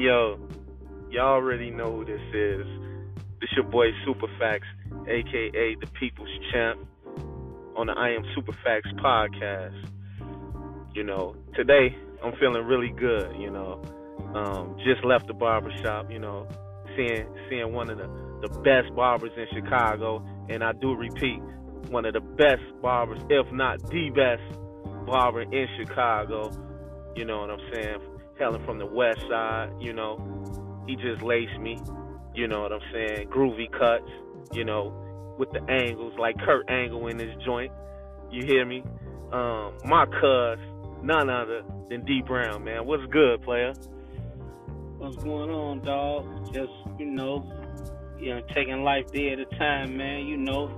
Yo, y'all already know who this is. This your boy SuperFacts, aka the People's Champ, on the I Am SuperFacts podcast. You know, today I'm feeling really good. You know, um, just left the barbershop. You know, seeing seeing one of the the best barbers in Chicago, and I do repeat, one of the best barbers, if not the best barber in Chicago. You know what I'm saying? Hailing from the west side, you know. He just laced me, you know what I'm saying? Groovy cuts, you know, with the angles, like Kurt Angle in his joint. You hear me? Um, my cuz, none other than Dee Brown, man. What's good, player? What's going on, dog? Just, you know, you know, taking life day at a time, man. You know,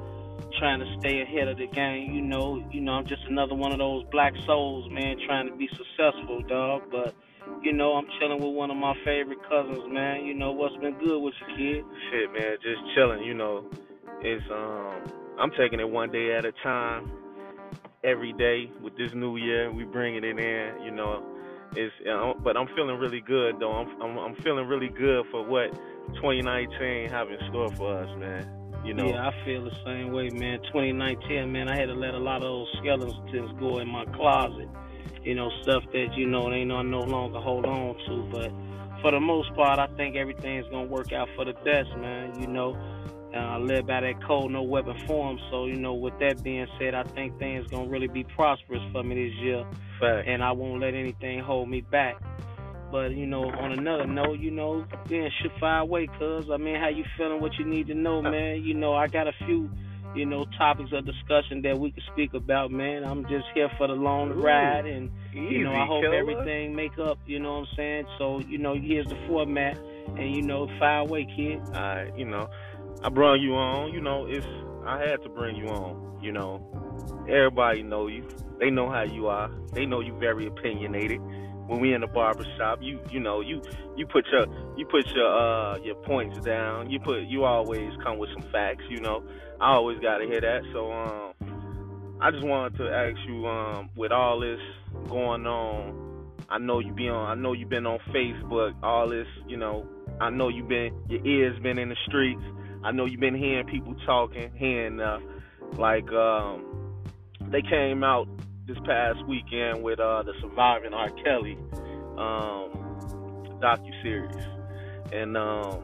trying to stay ahead of the game. You know, you know, I'm just another one of those black souls, man, trying to be successful, dog. But you know, I'm chilling with one of my favorite cousins, man. You know, what's been good with you, kid? Shit, man, just chilling. You know, it's um, I'm taking it one day at a time. Every day with this new year, we bringing it in. You know, it's uh, but I'm feeling really good though. I'm, I'm I'm feeling really good for what 2019 have in store for us, man. You know. Yeah, I feel the same way, man. 2019, man, I had to let a lot of those skeletons go in my closet. You know, stuff that you know they know no longer hold on to. But for the most part, I think everything's gonna work out for the best, man. You know, uh, I live by that code, no weapon form. So you know, with that being said, I think things gonna really be prosperous for me this year, Fact. and I won't let anything hold me back. But you know, on another note, you know, then should fire away, cuz. I mean, how you feeling? What you need to know, man. You know, I got a few, you know, topics of discussion that we can speak about, man. I'm just here for the long Ooh, ride, and you know, I hope killer. everything make up. You know what I'm saying? So, you know, here's the format, and you know, fire away, kid. I, you know, I brought you on. You know, it's I had to bring you on. You know, everybody know you. They know how you are. They know you very opinionated. When we in the barber shop, you you know you you put your you put your uh your points down. You put you always come with some facts. You know, I always got to hear that. So um, I just wanted to ask you um with all this going on, I know you be on. I know you been on Facebook. All this, you know, I know you been your ears been in the streets. I know you've been hearing people talking, hearing uh, like um, they came out this past weekend with uh, the Surviving R. Kelly um, docu series, and um,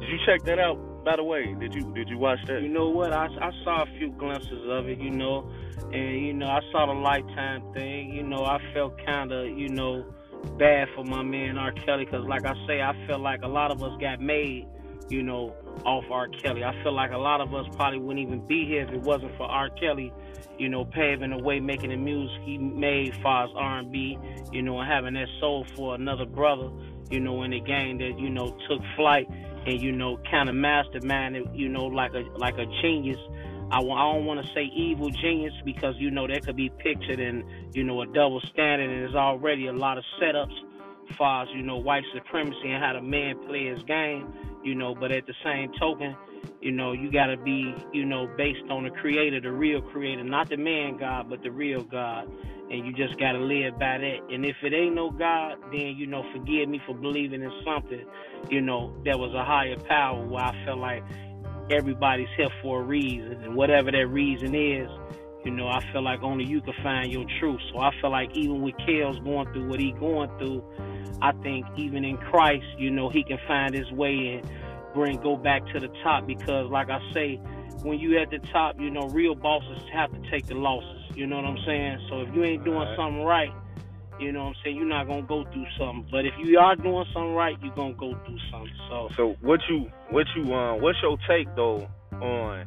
did you check that out? By the way, did you did you watch that? You know what? I, I saw a few glimpses of it, you know, and you know I saw the lifetime thing. You know, I felt kind of, you know, bad for my man R. Kelly because, like I say, I feel like a lot of us got made, you know, off R. Kelly. I feel like a lot of us probably wouldn't even be here if it wasn't for R. Kelly, you know, paving the way, making the music he made far as R&B, you know, and having that soul for another brother, you know, in the game that you know took flight and you know kind of masterminded, you know, like a like a genius. I, I don't want to say evil genius because you know that could be pictured in you know a double standard, and there's already a lot of setups far as you know white supremacy and how the man play his game, you know. But at the same token, you know you got to be you know based on the creator, the real creator, not the man God, but the real God, and you just got to live by that. And if it ain't no God, then you know forgive me for believing in something, you know that was a higher power where I felt like everybody's here for a reason, and whatever that reason is, you know, I feel like only you can find your truth. So I feel like even with Kels going through what he going through, I think even in Christ, you know, he can find his way and bring go back to the top because like I say, when you at the top, you know, real bosses have to take the losses. You know what I'm saying? So if you ain't doing Right. something right, you know what I'm saying, you're not gonna go through something. But if you are doing something right, you're gonna go through something. So So what you what you um what's your take though on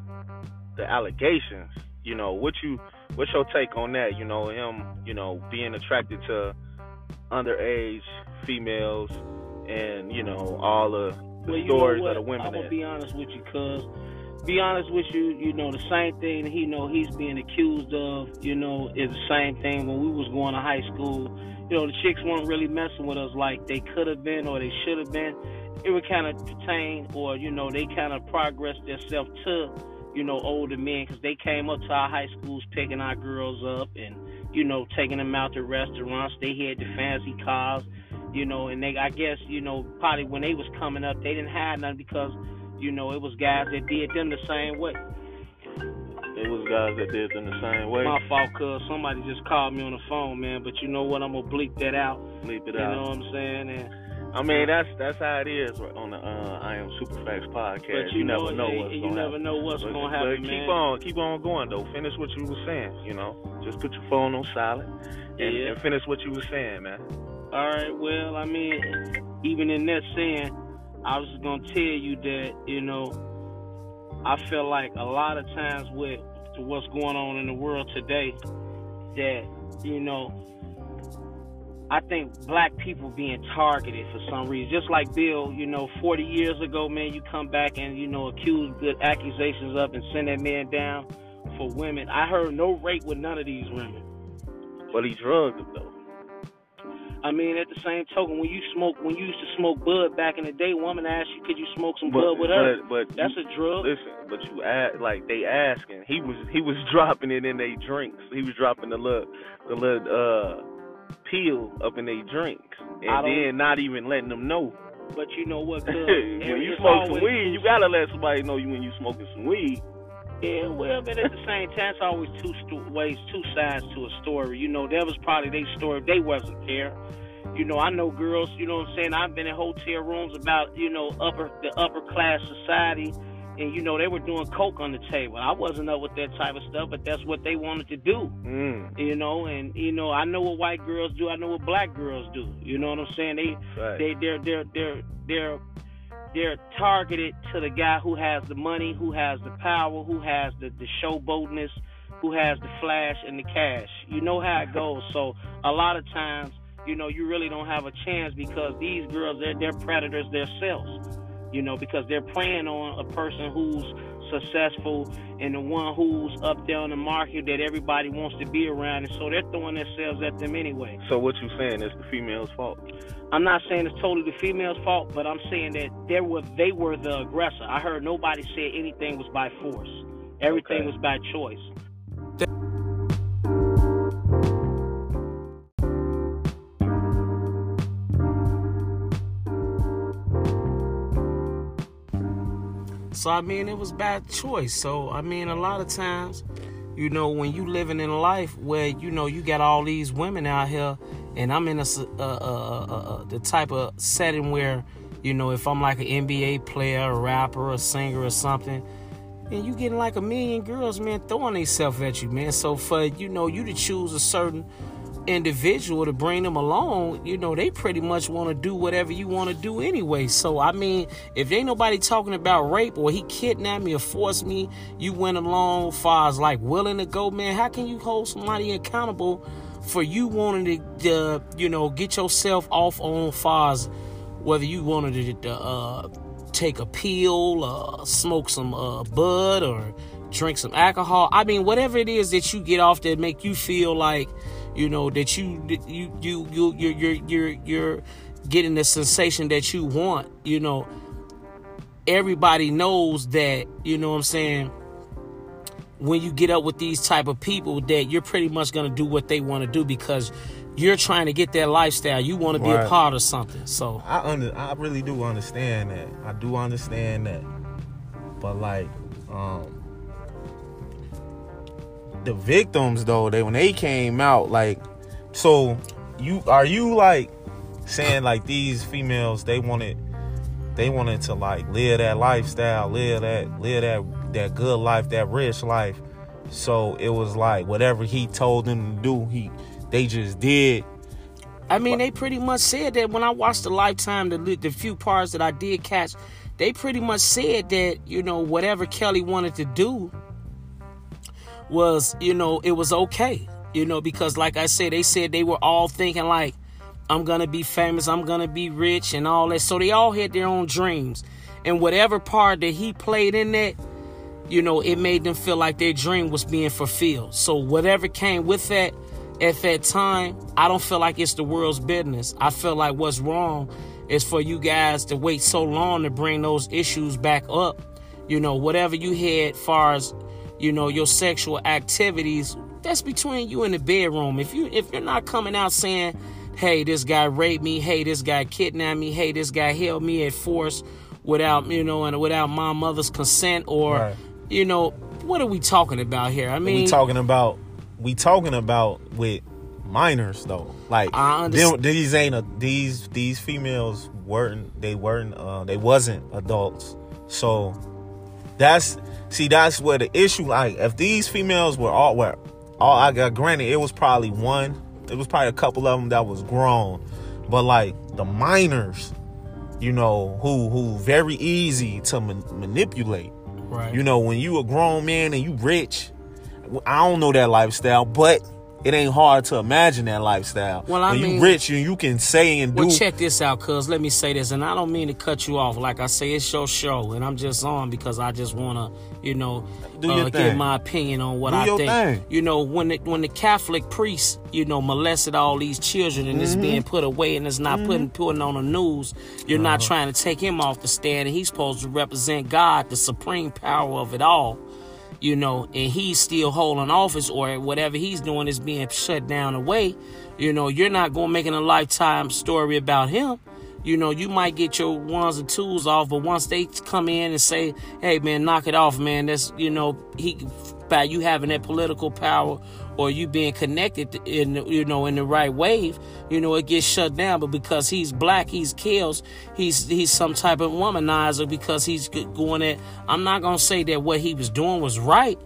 the allegations? You know, what you what's your take on that? You know, him, you know, being attracted to underage females and, you know, all the, the Well, stories of the women I'm gonna be honest with you, cuz. Be honest with you, you know the same thing he know he's being accused of. You know is the same thing when we was going to high school. You know the chicks weren't really messing with us like they could have been or they should have been. It would kind of pertain, or you know they kind of progressed themselves to, you know, older men because they came up to our high schools picking our girls up and you know taking them out to restaurants. They had the fancy cars you know, and they I guess you know probably when they was coming up they didn't have nothing because you know it was guys that did them the same way. It was guys that did them the same way. My fault, cuz somebody just called me on the phone, man. But you know what? I'm gonna bleep that out. Bleep it you out. You know what I'm saying? And I mean, that's that's how it is on the uh, I Am Superfacts podcast. But you, you know, never know what's you gonna never happen. know what's but, gonna but happen, keep man. on, keep on going though. Finish what you were saying. You know, just put your phone on silent and, Yeah. and finish what you were saying, man. All right. Well, I mean, even in that saying, I was just gonna tell you that you know, I feel like a lot of times with what's going on in the world today, that you know, I think black people being targeted for some reason. Just like Bill, you know, 40 years ago, man, you come back and you know accuse good accusations up and send that man down for women. I heard no rape with none of these women. But he drugged them though. I mean, at the same token, when you smoke, when you used to smoke bud back in the day, woman asked you, could you smoke some But, bud with her? but, but That's you, a drug. listen. But you ask, like they asking. He was he was dropping it in their drinks. He was dropping the little the little uh peel up in their drinks, and then not even letting them know. But you know what? When you smoke some weed, you gotta let somebody know you when you smoking some weed. Yeah, well, but at the same time, it's always two sto- ways, two sides to a story. You know, that was probably their story. They wasn't care. You know, I know girls. You know what I'm saying? I've been in hotel rooms about you know upper the upper class society, and you know they were doing coke on the table. I wasn't up with that type of stuff, but that's what they wanted to do. Mm, You know, and you know, I know what white girls do. I know what black girls do. You know what I'm saying? They right. they they're they're they're they're they're targeted to the guy who has the money, who has the power, who has the the showboatness, who has the flash and the cash. You know how it goes. So a lot of times, you know, you really don't have a chance because these girls they're they're predators themselves. You know, because they're preying on a person who's successful and the one who's up there on the market that everybody wants to be around, and so they're throwing themselves at them anyway. so what you saying is the female's fault? I'm not saying it's totally the female's fault, but I'm saying that they were they were the aggressor. I heard nobody say anything was by force. Everything Okay. was by choice. So I mean, it was bad choice. So I mean, a lot of times, you know, when you living in a life where you know you got all these women out here, and I'm in a, uh, uh, uh, the type of setting where, you know, if I'm like an NBA player, a rapper, a singer, or something, and you getting like a million girls, man, throwing themselves at you, man. So for you know you to choose a certain individual to bring them along, you know, they pretty much want to do whatever you want to do anyway. So I mean, if ain't nobody talking about rape or he kidnapped me or forced me, you went along far as like willing to go, man. How can you hold somebody accountable for you wanting to, you know, get yourself off on far as whether you wanted to uh, take a pill, uh, smoke some uh, bud, or drink some alcohol. I mean, whatever it is that you get off that make you feel like, you know, that you you you you you're you're you're, you're getting the sensation that you want. You know, everybody knows that. You know what I'm saying. When you get up with these type of people, that you're pretty much gonna do what they want to do because you're trying to get that lifestyle. You want to be a part of something. So I under, I really do understand that. I do understand that. But like, um, the victims though, they when they came out, like, so you are you like saying like these females they wanted they wanted to like live that lifestyle, live that live that that good life, that rich life. So it was like whatever he told them to do, he they just did. I mean, they pretty much said that when I watched the Lifetime, the the few parts that I did catch, they pretty much said that you know whatever Kelly wanted to do was you know it was okay, you know because like I said, they said they were all thinking like I'm gonna be famous, I'm gonna be rich, and all that. So they all had their own dreams, and whatever part that he played in that, you know, it made them feel like their dream was being fulfilled. So whatever came with that at that time, I don't feel like it's the world's business. I feel like what's wrong is for you guys to wait so long to bring those issues back up. You know, whatever you had far as, you know, your sexual activities, that's between you and the bedroom. If you if you're not coming out saying hey, this guy raped me, hey, this guy kidnapped me, hey, this guy held me at force without, you know, and without my mother's consent or Right. you know, what are we talking about here? I mean, we talking about we talking about with minors though. Like I them- understand. these ain't a, these these females weren't they weren't uh, they wasn't adults. So that's see that's where the issue like if these females were all were all I got granted it was probably one it was probably a couple of them that was grown but like the minors you know who who very easy to man- manipulate right. you know, when you a grown man and you rich, I don't know that lifestyle, but it ain't hard to imagine that lifestyle. Well, I when mean- you rich and you can say and do. Well, check this out, cuz. Let me say this, and I don't mean to cut you off. Like I say, it's your show, and I'm just on because I just want to, you know, uh, give my opinion on what Do I think. thing. You know, when the, when the Catholic priest, you know, molested all these children and Mm-hmm. it's being put away and it's not putting putting on the news, you're not Uh-huh. trying to take him off the stand, and he's supposed to represent God, the supreme power of it all you know, and he's still holding office or whatever he's doing is being shut down away, you know, you're not going making a lifetime story about him. You know, you might get your ones and twos off, but once they come in and say, "Hey, man, knock it off, man," that's you know, he by you having that political power or you being connected in you know in the right wave, you know, it gets shut down. But because he's black, he's Kels, he's he's some type of womanizer because he's going at. I'm not gonna say that what he was doing was right,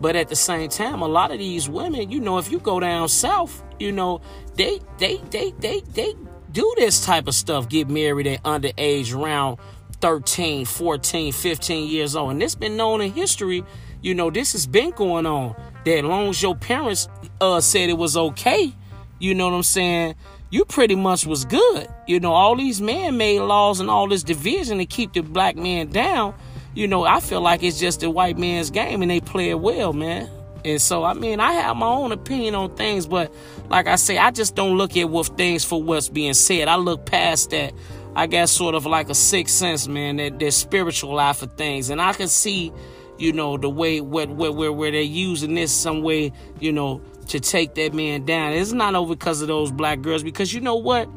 but at the same time, a lot of these women, you know, if you go down south, you know, they they they they they do this type of stuff, get married at underage around 13, 14, 15 years old. And it's been known in history, you know, this has been going on. That as long as your parents uh said it was okay, you know what I'm saying? You pretty much was good. You know, all these man-made laws and all this division to keep the black man down, you know, I feel like it's just the white man's game and they play it well, man. And so, I mean, I have my own opinion on things, but like I say, I just don't look at what things for what's being said. I look past that. I got sort of like a sixth sense, man, that that spiritual life for things, and I can see, you know, the way what where where where they're using this some way, you know, to take that man down. It's not over because of those black girls, because you know what?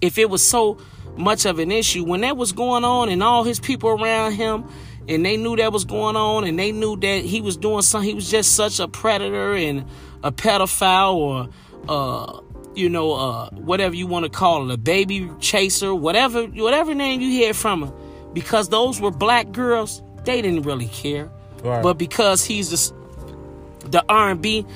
if it was so much of an issue when that was going on and all his people around him and they knew that was going on and they knew that he was doing something he was just such a predator and a pedophile or uh you know uh whatever you want to call it a baby chaser whatever whatever name you hear from him. Because those were black girls they didn't really care. Right. but because he's the the R&B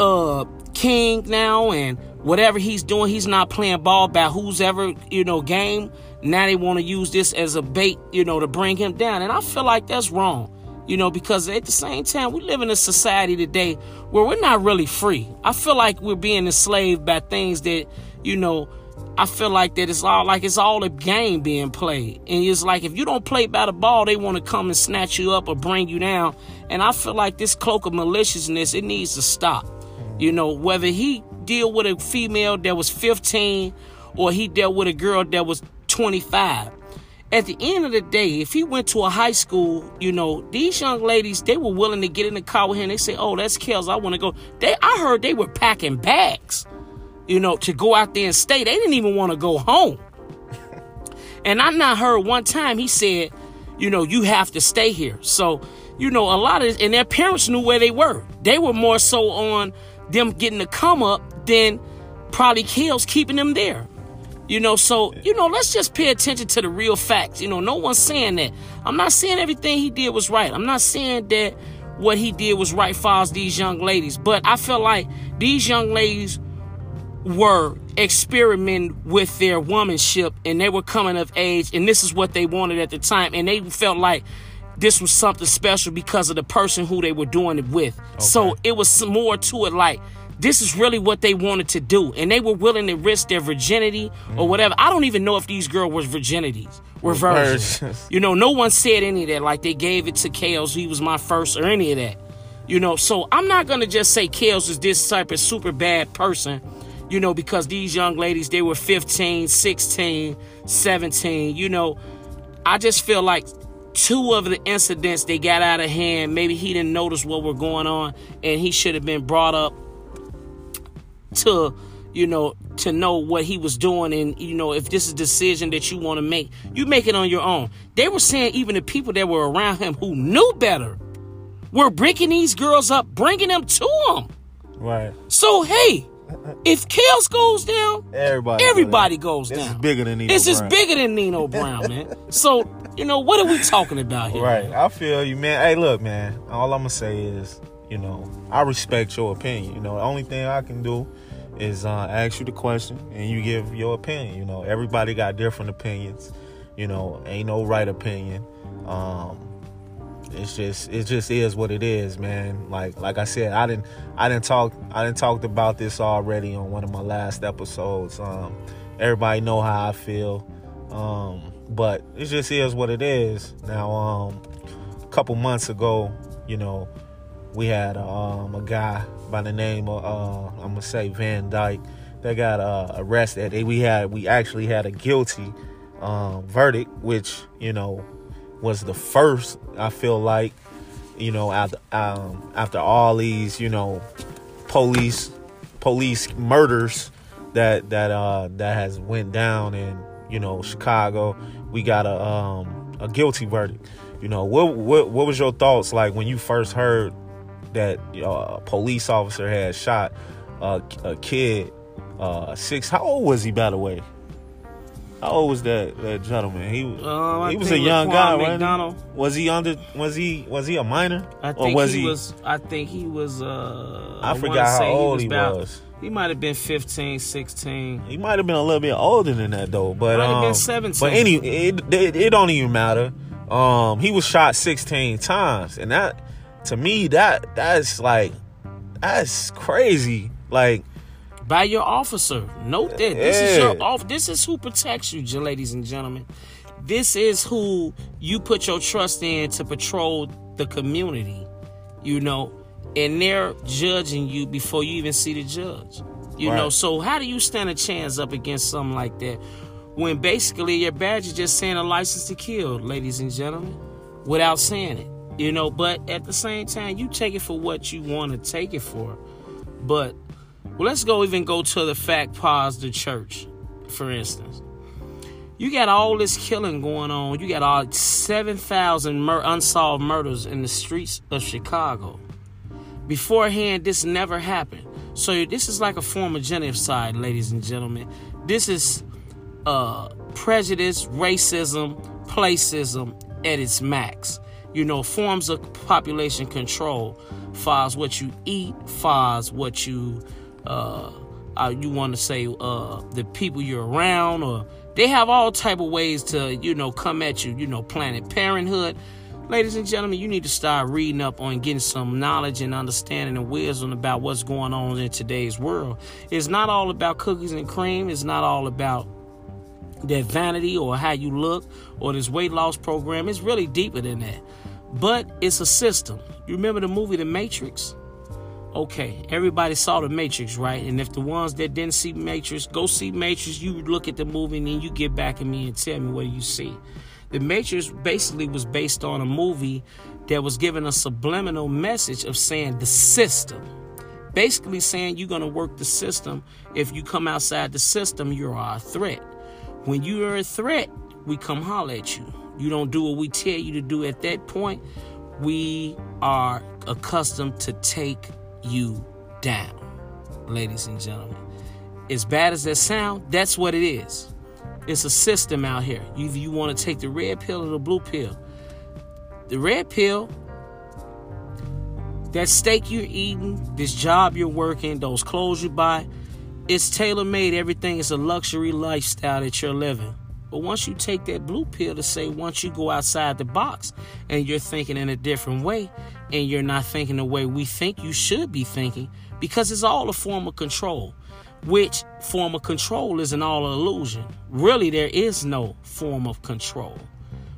uh king now and whatever he's doing he's not playing ball by who's ever you know game now they want to use this as a bait you know to bring him down and i feel like that's wrong you know because at the same time we live in a society today where we're not really free i feel like we're being enslaved by things that you know I feel like that it's all like it's all a game being played. And it's like if you don't play by the ball, they want to come and snatch you up or bring you down. And I feel like this cloak of maliciousness, it needs to stop. You know, whether he deal with a female that was 15 or he dealt with a girl that was 25. At the end of the day, if he went to a high school, you know, these young ladies, they were willing to get in the car with him. They say, oh, that's Kels, I want to go. They I heard they were packing bags you know, to go out there and stay. They didn't even want to go home. And I not heard one time he said, you know, you have to stay here. So, you know, a lot of and their parents knew where they were. They were more so on them getting to come up than probably Kels keeping them there. You know, so you know, let's just pay attention to the real facts. You know, no one's saying that. I'm not saying everything he did was right. I'm not saying that what he did was right for these young ladies. But I feel like these young ladies were experimenting with their womanship and they were coming of age and this is what they wanted at the time and they felt like this was something special because of the person who they were doing it with. So it was more to it like this is really what they wanted to do and they were willing to risk their virginity or whatever. I don't even know if these girls were virginities, were virgins. You know, no one said any of that like they gave it to Kels, he was my first or any of that. You know, so I'm not gonna just say Kels is this type of super bad person you know, because these young ladies, they were 15, 16, 17, you know, I just feel like two of the incidents they got out of hand, maybe he didn't notice what were going on and he should have been brought up to, you know, to know what he was doing and you know if this is a decision that you want to make you make it on your own they were saying even the people that were around him who knew better were breaking these girls up bringing them to him Right. so hey if Kels goes down Everybody. everybody goes This is down bigger than Nino this is bigger than Nino Brown man so you know what are we talking about here Right. I feel you, man. Hey, look, man. All I'm gonna say is, you know, I respect your opinion. You know, the only thing I can do is uh, ask you the question and you give your opinion. You know, everybody got different opinions. You know, ain't no right opinion. Um, it's just it just is what it is, man. Like like I said, I didn't I didn't talk I didn't talked about this already on one of my last episodes. Um, everybody know how I feel. Um, but it just is what it is. Now, um, a couple months ago, you know, we had um, a guy by the name of uh, I'm gonna say Van Dyke that got uh, arrested. We had we actually had a guilty um, verdict, which you know was the first. I feel like you know after um, after all these you know police police murders that that uh that has went down in you know Chicago we got a um a guilty verdict you know what what what was your thoughts like when you first heard that you know, a police officer had shot a, a kid uh six how old was he by the way how old was that that gentleman he was Um, he was a young guy right was he under was he was he a minor I or think was he, he, was. I think he was. Uh, I wanna forgot how old he about- was. He might have been 15, 16. He might have been a little bit older than that though, but Might have been um, 17. But any, it, it it don't even matter. Um, he was shot 16 times, and that to me that that's like that's crazy. Like by your officer. Note that this is your off. This is who protects you, ladies and gentlemen. This is who you put your trust in to patrol the community. You know, and they're judging you before you even see the judge. You Right. know, so how do you stand a chance up against something like that when basically your badge is just saying a license to kill, ladies and gentlemen, without saying it? You know, but at the same time, you take it for what you want to take it for. But well, let's go even go to the fact pause the church, for instance. You got all this killing going on. You got all 7,000 mur- unsolved murders in the streets of Chicago. Beforehand, this never happened. So this is like a form of genocide, ladies and gentlemen. This is uh, prejudice, racism, placism at its max. You know, forms of population control, far as what you eat, far as what you uh, uh you want to say uh the people you're around, or they have all type of ways to you know come at you. You know, Planned Parenthood. Ladies and gentlemen, you need to start reading up on getting some knowledge and understanding and wisdom about what's going on in today's world. It's not all about cookies and cream. It's not all about that vanity or how you look or this weight loss program. It's really deeper than that. But it's a system. You remember the movie The Matrix? Okay, everybody saw The Matrix, right? And if the ones that didn't see Matrix, go see Matrix. You look at the movie and then you get back at me and tell me what you see. The Matrix basically was based on a movie that was giving a subliminal message of saying the system. Basically saying you're going to work the system. If you come outside the system, you're a threat. When you are a threat, we come holler at you. You don't do what we tell you to do at that point. We are accustomed to take you down, ladies and gentlemen. As bad as that sound, that's what it is. It's a system out here. Either you want to take the red pill or the blue pill. The red pill, that steak you're eating, this job you're working, those clothes you buy, it's tailor made. Everything is a luxury lifestyle that you're living. But once you take that blue pill to say, once you go outside the box and you're thinking in a different way, and you're not thinking the way we think you should be thinking, because it's all a form of control, which form of control is an all illusion. Really, there is no form of control.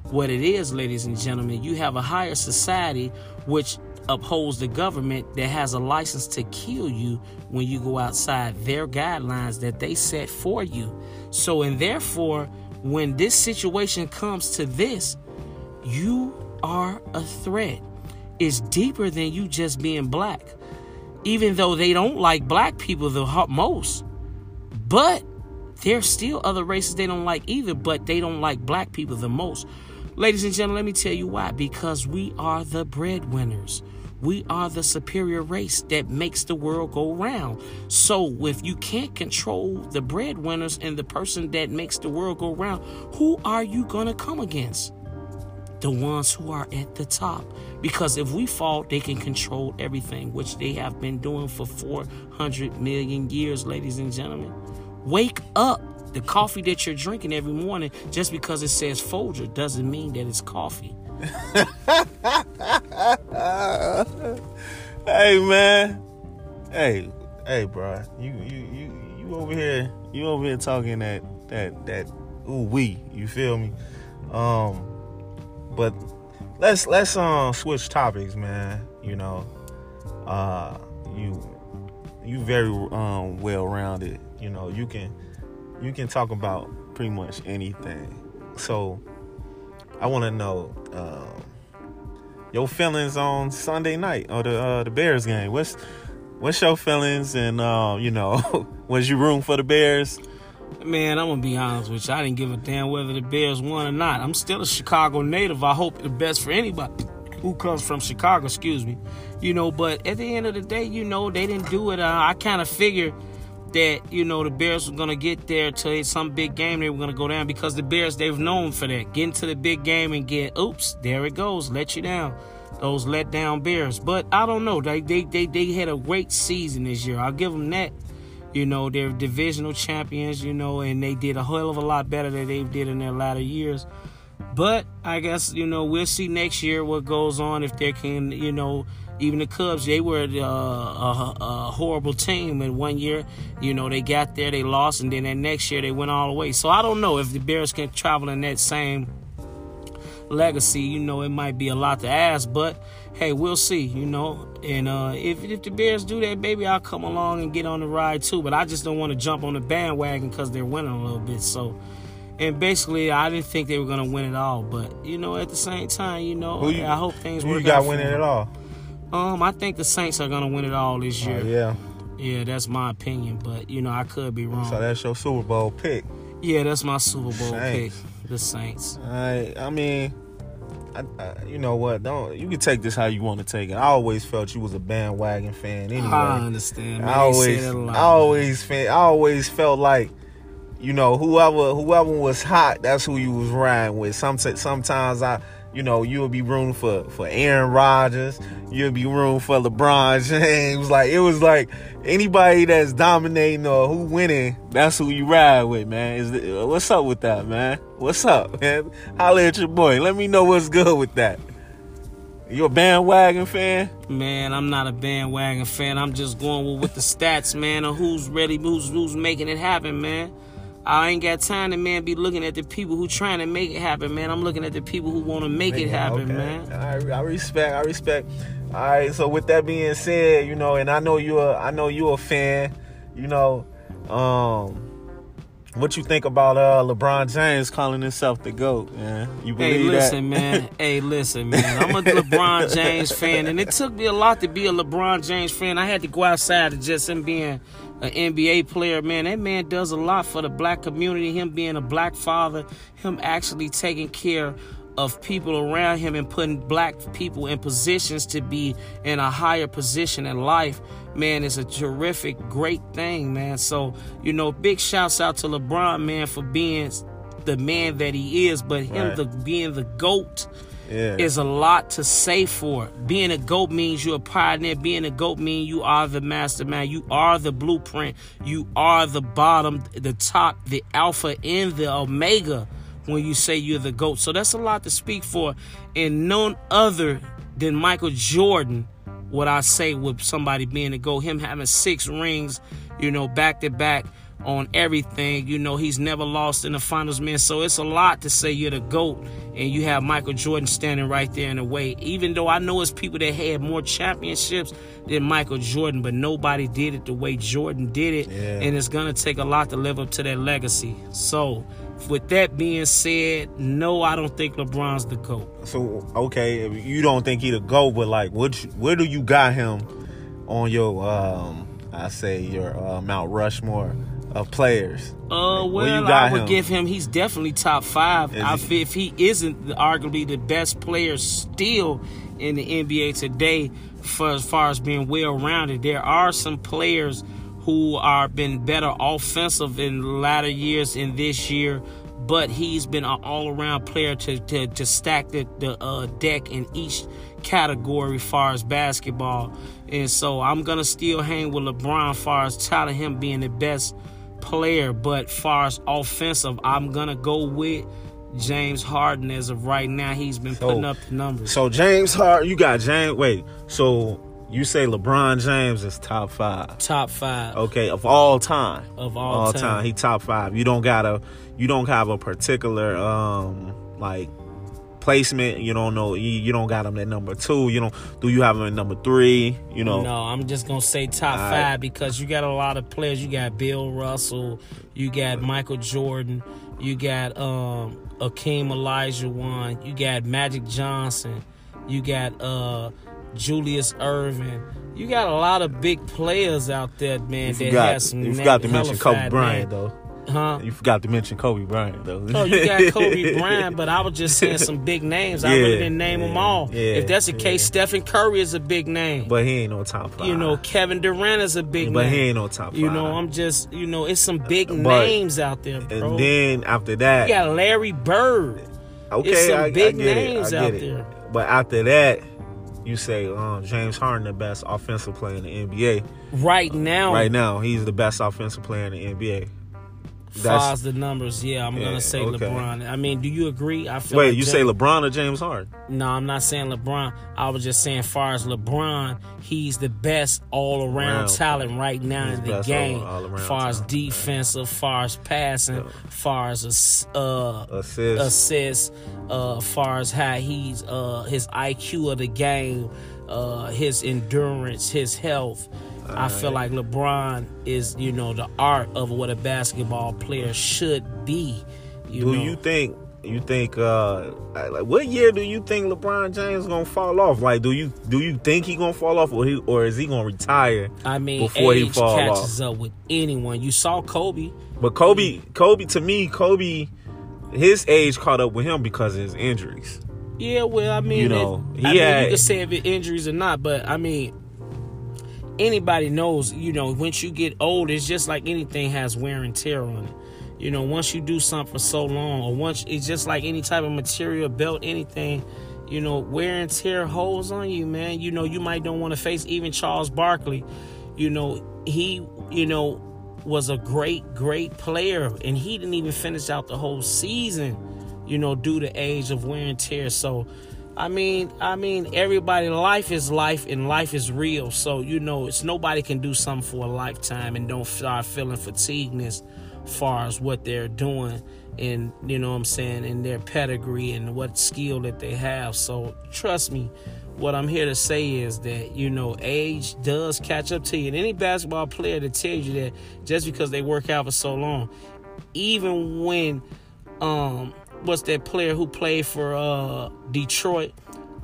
What it is, ladies and gentlemen, you have a higher society which upholds the government that has a license to kill you when you go outside their guidelines that they set for you. So, and therefore, when this situation comes to this, you are a threat. It's deeper than you just being black. Even though they don't like black people the most, But there's still other races they don't like either, but they don't like black people the most. Ladies and gentlemen, let me tell you why. Because we are the breadwinners. We are the superior race that makes the world go round. So if you can't control the breadwinners and the person that makes the world go round, who are you going to come against? The ones who are at the top. Because if we fall, they can control everything, which they have been doing for 400 million years, ladies and gentlemen. Wake up. The coffee that you're drinking every morning, just because it says Folger, doesn't mean that it's coffee. hey man, hey, hey, bro, you you you you over here, you over here talking that that that ooh we, you feel me? Um, but let's let's um switch topics, man. You know, uh, you you very um well rounded. You know, you can you can talk about pretty much anything. So I want to know um, your feelings on Sunday night or the uh, the Bears game. What's what's your feelings? And uh, you know, was you room for the Bears? Man, I'm gonna be honest with you. I didn't give a damn whether the Bears won or not. I'm still a Chicago native. I hope the best for anybody who comes from Chicago. Excuse me. You know, but at the end of the day, you know, they didn't do it. Uh, I kind of figured that you know the Bears were gonna get there to some big game. They were gonna go down because the Bears they've known for that. Get into the big game and get oops, there it goes, let you down. Those let down Bears, but I don't know. They they they they had a great season this year. I'll give them that. You know they're divisional champions. You know, and they did a hell of a lot better than they did in their latter years. But I guess you know we'll see next year what goes on if they can you know even the Cubs, they were uh, a, a, horrible team. And one year, you know, they got there, they lost, and then that next year they went all the way. So I don't know if the Bears can travel in that same legacy. You know, it might be a lot to ask, but hey, we'll see. You know, and uh, if if the Bears do that, baby, I'll come along and get on the ride too. But I just don't want to jump on the bandwagon because they're winning a little bit. So. And basically, I didn't think they were gonna win it all, but you know, at the same time, you know, you, I hope things who you got winning it all? Um, I think the Saints are gonna win it all this year. Oh, yeah. Yeah, that's my opinion, but you know I could be wrong. So that's your Super Bowl pick. Yeah, that's my Super Bowl Saints. pick. The Saints. I I mean, I, I, you know what? Don't you can take this how you want to take it. I always felt you was a bandwagon fan. Anyway, I understand. Man. I always, I always, fan, I always felt like, you know, whoever whoever was hot, that's who you was riding with. Some sometimes I you know, you'll be room for for Aaron Rodgers, you'll be room for LeBron James. Like it was like anybody that's dominating or who winning, that's who you ride with, man. Is the, uh, what's up with that, man? What's up, man? Holla at your boy. Let me know what's good with that. You a bandwagon fan? Man, I'm not a bandwagon fan. I'm just going with, with the stats, man, of who's ready, who's who's making it happen, man. I ain't got time to man be looking at the people who trying to make it happen, man. I'm looking at the people who want to make, make, it happen, okay. man. I, I respect. I respect. All right. So with that being said, you know, and I know you're, I know you're a fan. You know, um, what you think about uh LeBron James calling himself the GOAT, man? You believe that? Hey, listen, that? man. hey, listen, man. I'm a LeBron James fan, and it took me a lot to be a LeBron James fan. I had to go outside of just him being an NBA player, man. That man does a lot for the black community. Him being a black father, him actually taking care of people around him and putting black people in positions to be in a higher position in life, man, is a terrific, great thing, man. So, you know, big shouts out to LeBron, man, for being the man that he is, but him right. the being the GOAT yeah. is a lot to say for. Being a GOAT means you're a pioneer. Being a GOAT means you are the mastermind. You are the blueprint. You are the bottom, the top, the alpha, and the omega when you say you're the GOAT. So that's a lot to speak for. And none other than Michael Jordan what I say with somebody being a GOAT. Him having six rings, you know, back to back on everything. You know, he's never lost in the finals, man. So it's a lot to say you're the GOAT and you have Michael Jordan standing right there in the way. Even though I know it's people that had more championships than Michael Jordan, but nobody did it the way Jordan did it. Yeah. And it's going to take a lot to live up to that legacy. So, with that being said, no, I don't think LeBron's the GOAT. So, okay, you don't think he the GOAT, but like, what, where do you got him on your, um, I say, your uh, Mount Rushmore? Of players. Uh, well, I would him? give him. He's definitely top five. I he? if he isn't arguably the best player still in the NBA today, for as far as being well rounded, there are some players who are been better offensive in latter years in this year. But he's been an all-around player to to, to stack the, the uh, deck in each category, far as basketball. And so I'm gonna still hang with LeBron, far as touting him being the best player, but far as offensive, I'm gonna go with James Harden as of right now. He's been So- putting up the numbers. So James Harden, you got James. Wait, so you say LeBron James is top five? Top five Okay, of all time. of all, time. He top five. You don't gotta. You don't have a particular um like placement. You don't know. You, you don't got him at number two. You don't. Do you have him at number three? You know. No, I'm just gonna say top right. five because you got a lot of players. You got Bill Russell, you got Michael Jordan, you got um Hakeem Olajuwon, you got Magic Johnson, you got uh Julius Erving. You got a lot of big players out there, man. You that forgot. has some You forgot to mention Kobe Bryant though. Huh? You forgot to mention Kobe Bryant though. Oh, you got Kobe Bryant, but I was just saying some big names. I really didn't name them all. yeah, if that's the yeah. case, Stephen Curry is a big name. But he ain't no top five. you know, Kevin Durant is a big but name. he ain't no top five. You know, I'm just, you know, it's some big But- names out there, bro. And then after that, you got Larry Bird. okay, it's some I, big I get names it. I out it. there. But after that, you say um, James Harden the best offensive player in the NBA. Right now, Right now, he's the best offensive player in the NBA. Far the numbers, yeah, I'm Yeah, gonna say okay. LeBron. I mean, do you agree? I feel Wait, like you Jam- say LeBron or James Harden? No, I'm not saying LeBron. I was just saying, far as LeBron, he's the best all around talent right now He's in the game. all- all-around far as talent. defensive, far as passing, far as uh, Assist. assists, uh, far as how he's uh, his IQ of the game, uh, his endurance, his health. I feel like LeBron is, you know, the art of what a basketball player should be. You do know? you think? You think? uh Like, what year do you think LeBron James gonna fall off? Like, do you do you think he gonna fall off, or he or is he gonna retire? I mean, before he fall catches up with anyone. You saw Kobe. But Kobe, Kobe to me, Kobe, his age caught up with him because of his injuries. Yeah, well, I mean, You know, it- he I mean, had- you could say if it injuries or not, but I mean, anybody knows. You know, once you get old, it's just like anything has wear and tear on it. You know, once you do something for so long, or once it's just like any type of material, belt, anything. You know, wear and tear holds on you, man. You know, you might don't want to face even Charles Barkley. You know, he, you know, was a great, great player, and he didn't even finish out the whole season. You know, due to age of wear and tear. So, I mean, I mean, everybody, life is life, and life is real. So, you know, it's nobody can do something for a lifetime and don't start feeling fatigueness, far as what they're doing, and you know what I'm saying, in their pedigree and what skill that they have. So, trust me, what I'm here to say is that you know age does catch up to you. And any basketball player that tells you that just because they work out for so long, even when um what's that player who played for uh Detroit?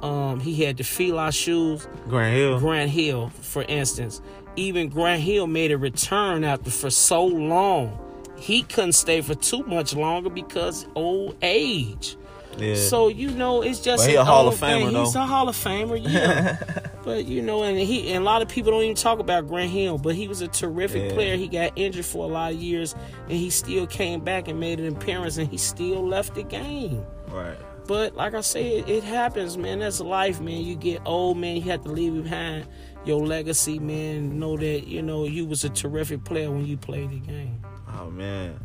Um he had the Fila shoes, Grant Hill. Grant Hill, for instance. Even Grant Hill made a return after for so long. He couldn't stay for too much longer because old age. yeah. So you know, it's just But he a Hall of old thing. Famer, He's a Hall of Famer, yeah. but you know, and he and a lot of people don't even talk about Grant Hill, but he was a terrific Yeah. player. He got injured for a lot of years, and he still came back and made an appearance, and he still left the game. right. But like I said, it happens, man. That's life, man. You get old, man. You have to leave behind your legacy, man. Know that you know you was a terrific player when you played the game. Oh man,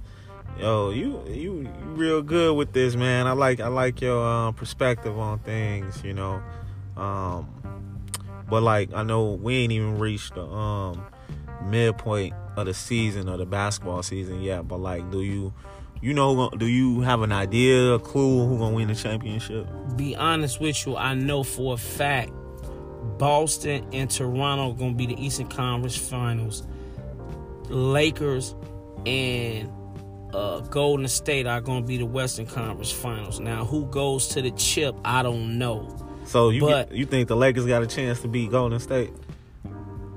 yo, you you you real good with this, man. I like I like your um, perspective on things, you know. Um, but like I know we ain't even reached the um midpoint of the season of the basketball season yet. But like, do you you know do you have an idea, a clue who gonna win the championship? be honest with you, I know for a fact Boston and Toronto gonna be the Eastern Conference Finals. Lakers and uh, Golden State are gonna be the Western Conference Finals. Now, who goes to the chip? I don't know. So you But- you think the Lakers got a chance to beat Golden State?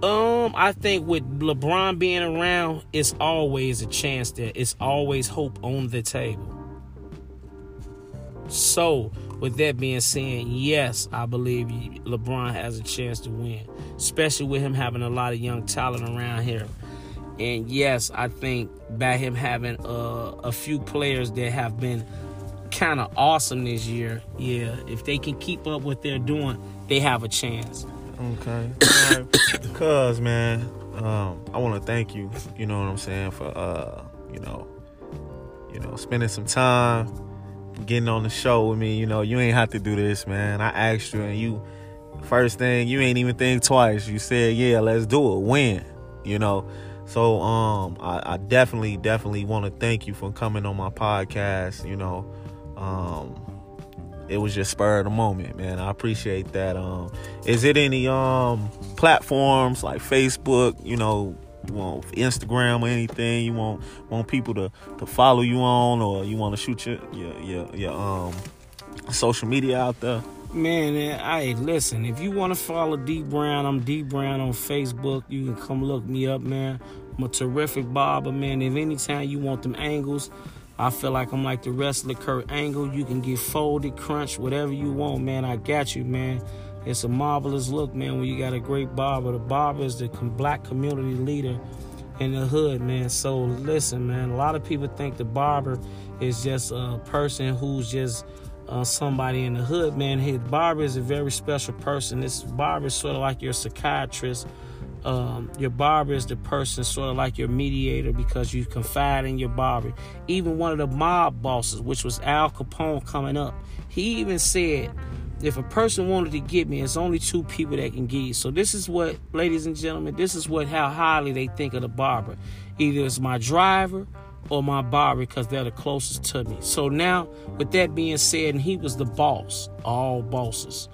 Um, Um, I think with LeBron being around, it's always a chance there. It's always hope on the table. So, with that being said, yes, I believe LeBron has a chance to win, especially with him having a lot of young talent around here. And yes, I think by him having uh, a few players that have been kind of awesome this year, yeah, if they can keep up what they're doing, they have a chance. Okay. Cause man, um, I want to thank you. You know what I'm saying for uh, you know, you know, spending some time getting on the show with me. You know, you ain't have to do this, man. I asked you, and you first thing you ain't even think twice. You said, "Yeah, let's do it." When, You know. So um, I, I definitely, definitely want to thank you for coming on my podcast. You know, um, it was just spur of the moment, man. I appreciate that. Um, is it any um platforms like Facebook, you know, you want Instagram or anything you want want people to to follow you on, or you want to shoot your your your, your um social media out there? Man, hey, listen, if you want to follow Dee Brown, I'm Dee Brown on Facebook. You can come look me up, man. I'm a terrific barber, man. If anytime you want them angles, I feel like I'm like the wrestler Kurt Angle. You can get folded, crunch, whatever you want, man. I got you, man. It's a marvelous look, man, when you got a great barber. The barber is the black community leader in the hood, man. So listen, man, a lot of people think the barber is just a person who's just uh, somebody in the hood, man. His barber is a very special person. This barber is sort of like your psychiatrist um, your barber is the person sort of like your mediator because you confide in your barber. Even one of the mob bosses, which was Al Capone coming up, he even said, if a person wanted to get me, it's only two people that can get you. So this is what, ladies and gentlemen, this is what how highly they think of the barber. Either it's my driver or my barber because they're the closest to me. So now, with that being said, and he was the boss, all bosses.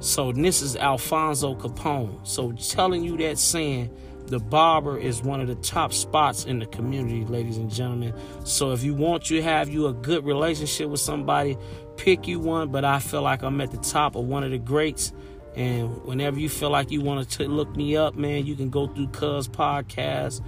So this is Alfonso Capone. So telling you that saying the barber is one of the top spots in the community, ladies and gentlemen. So if you want to have you a good relationship with somebody, pick you one. But I feel like I'm at the top of one of the greats. And whenever you feel like you want to look me up, man, you can go through Cuz Podcast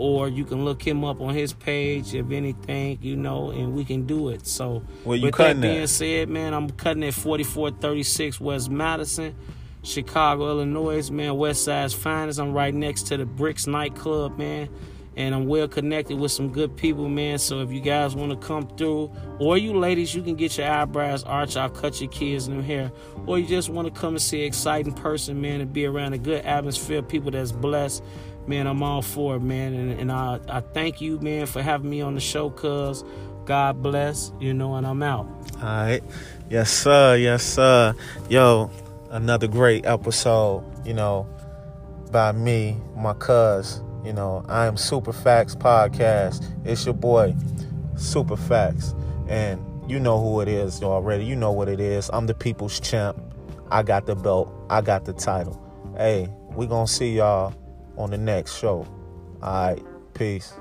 or you can look him up on his page if anything, you know, and we can do it. So well, you with that being at? said, man, I'm cutting at 4436 West Madison, Chicago, Illinois, man, West Side's finest. I'm right next to the Bricks nightclub, man. And I'm well connected with some good people, man. So if you guys want to come through, or you ladies, you can get your eyebrows arched. I'll cut your kids' new hair. Or you just want to come and see an exciting person, man, and be around a good atmosphere, people that's blessed man, I'm all for it, man. And, and I, I thank you, man, for having me on the show, cuz God bless, you know, and I'm out. All right. Yes, sir. Yes, sir. Yo, another great episode, you know, by me, my cuz. You know, I am SuperFacts Podcast. It's your boy, SuperFacts. And you know who it is already. You know what it is. I'm the people's champ. I got the belt. I got the title. Hey, we gonna see y'all on the next show. All right, peace.